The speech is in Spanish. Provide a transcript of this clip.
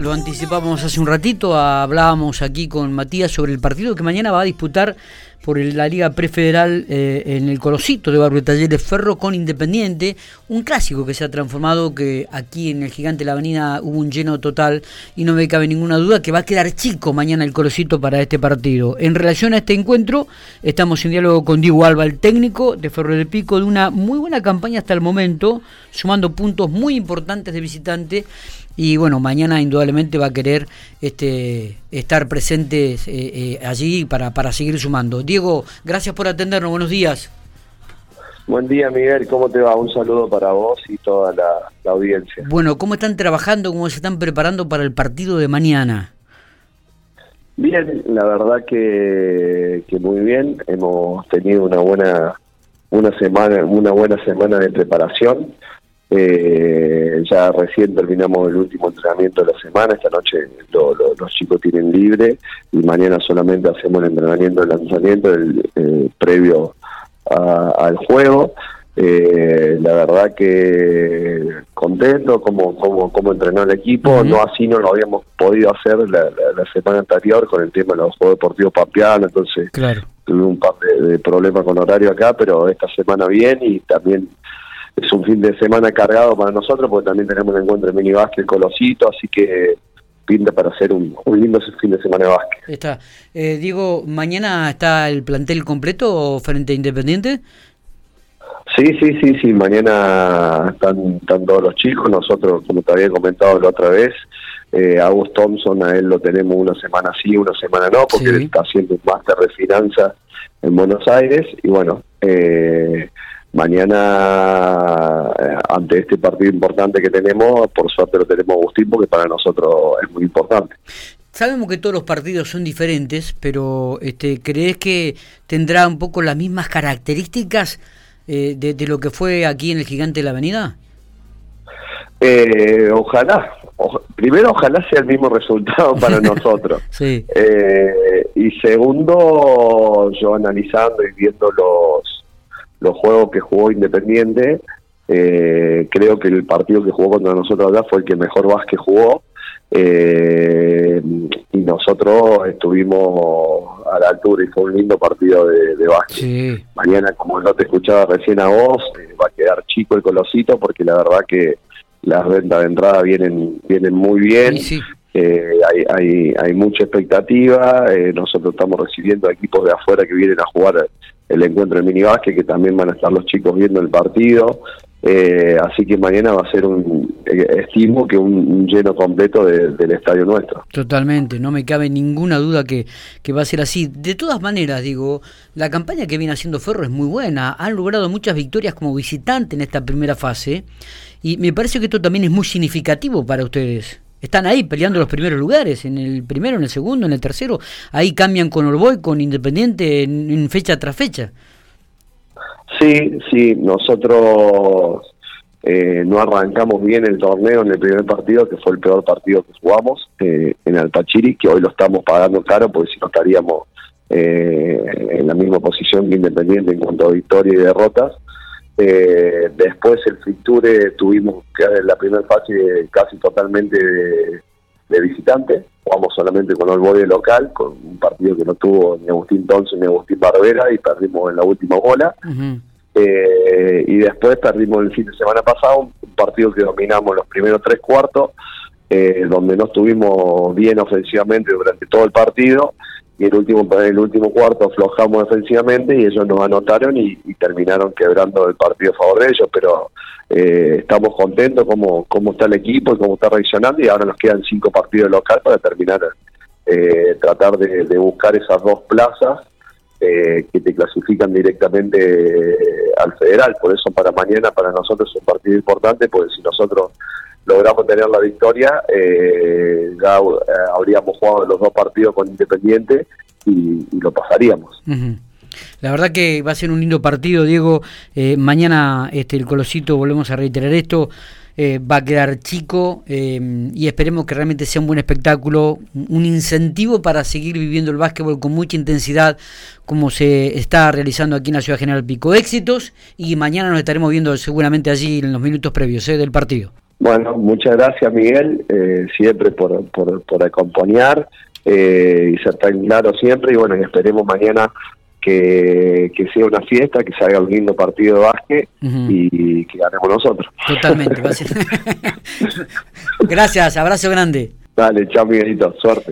Lo anticipábamos hace un ratito, hablábamos aquí con Matías sobre el partido que mañana va a disputar por la Liga Prefederal eh, en el Colosito de Barrio Talleres Ferro con Independiente, un clásico que se ha transformado, que aquí en el Gigante de la Avenida hubo un lleno total y no me cabe ninguna duda que va a quedar chico mañana el Colosito para este partido. En relación a este encuentro, estamos en diálogo con Diego Alba, el técnico de Ferro del Pico, de una muy buena campaña hasta el momento, sumando puntos muy importantes de visitante y bueno, mañana indudablemente va a querer este, estar presente eh, eh, allí para, para seguir sumando. Diego, gracias por atendernos, buenos días. Buen día Miguel, ¿cómo te va? Un saludo para vos y toda la, audiencia. Bueno, ¿cómo están trabajando, cómo se están preparando para el partido de mañana? Bien, la verdad que, que muy bien, hemos tenido una buena una semana una buena semana de preparación eh, ya recién terminamos el último entrenamiento de la semana, esta noche los chicos tienen libre y mañana solamente hacemos el entrenamiento de lanzamiento el, eh, previo al juego. Eh, la verdad que contento como, como, como entrenó el equipo, no así no lo habíamos podido hacer la, semana anterior con el tema de los Juegos Deportivos Papiano, entonces tuve un par de problemas con horario acá, pero esta semana bien y también es un fin de semana cargado para nosotros porque también tenemos un encuentro de mini básquet Colosito, así que pinta para hacer un, lindo fin de semana de básquet. Está. Eh, Diego, ¿mañana está el plantel completo frente a Independiente? Sí, sí, sí, sí, mañana están, todos los chicos, nosotros, como te había comentado la otra vez, eh, August Thompson, a él lo tenemos una semana sí, una semana no, porque él está haciendo un máster de finanzas en Buenos Aires, y bueno, eh, Mañana, eh, ante este partido importante que tenemos, por suerte lo tenemos Agustín, porque para nosotros es muy importante. Sabemos que todos los partidos son diferentes, pero este, ¿crees que tendrá un poco las mismas características eh, de, lo que fue aquí en el Gigante de la Avenida? Eh, ojalá. primero, ojalá sea el mismo resultado para nosotros. sí. y segundo, yo analizando y viendo los los juegos que jugó Independiente, eh, creo que el partido que jugó contra nosotros acá fue el que mejor básquet jugó. Eh, y nosotros estuvimos a la altura y fue un lindo partido de, de básquet. Mañana, como no te escuchaba recién a vos, eh, va a quedar chico el colosito porque la verdad que las ventas de entrada vienen vienen muy bien. hay, hay, hay mucha expectativa. nosotros estamos recibiendo equipos de afuera que vienen a jugar el encuentro de minibásquet, que también van a estar los chicos viendo el partido. Eh, así que mañana va a ser un, eh, estimo que un, lleno completo del estadio nuestro. Totalmente, no me cabe ninguna duda que, que, va a ser así. De todas maneras, digo, la campaña que viene haciendo Ferro es muy buena. Han logrado muchas victorias como visitante en esta primera fase y me parece que esto también es muy significativo para ustedes están ahí peleando los primeros lugares, en el primero, en el segundo, en el tercero. Ahí cambian con Orboy, con Independiente, en, fecha tras fecha. Sí, sí, nosotros eh, no arrancamos bien el torneo en el primer partido, que fue el peor partido que jugamos eh, en Altachiri, que hoy lo estamos pagando caro, porque si no estaríamos eh, en la misma posición que Independiente en cuanto a victoria y derrotas. Eh, después el Friture tuvimos que la primera fase casi totalmente de, visitante. Jugamos solamente con el borde local, con un partido que no tuvo ni Agustín Thompson ni Agustín Barbera y perdimos en la última bola. Eh, y después perdimos el fin de semana pasado, un partido que dominamos los primeros tres cuartos, eh, donde no estuvimos bien ofensivamente durante todo el partido y el último el último cuarto aflojamos defensivamente y ellos nos anotaron y, terminaron quebrando el partido a favor de ellos pero eh, estamos contentos como cómo está el equipo y cómo está reaccionando y ahora nos quedan cinco partidos local para terminar eh, tratar de, buscar esas dos plazas eh, que te clasifican directamente al federal. Por eso para mañana para nosotros es un partido importante porque si nosotros logramos tener la victoria, eh, ya eh, habríamos jugado los dos partidos con Independiente y, lo pasaríamos. La verdad que va a ser un lindo partido, Diego. Eh, mañana este, el Colosito, volvemos a reiterar esto, va a quedar chico y esperemos que realmente sea un buen espectáculo, un incentivo para seguir viviendo el básquetbol con mucha intensidad como se está realizando aquí en la Ciudad General Pico. Éxitos y mañana nos estaremos viendo seguramente allí en los minutos previos del partido. Bueno, muchas gracias Miguel, eh, siempre por, por, por acompañar eh, y ser tan claro siempre y bueno, esperemos mañana que, sea una fiesta, que salga un lindo partido de básquet y que ganemos nosotros. Totalmente. gracias, abrazo grande. Dale, chao Miguelito, suerte.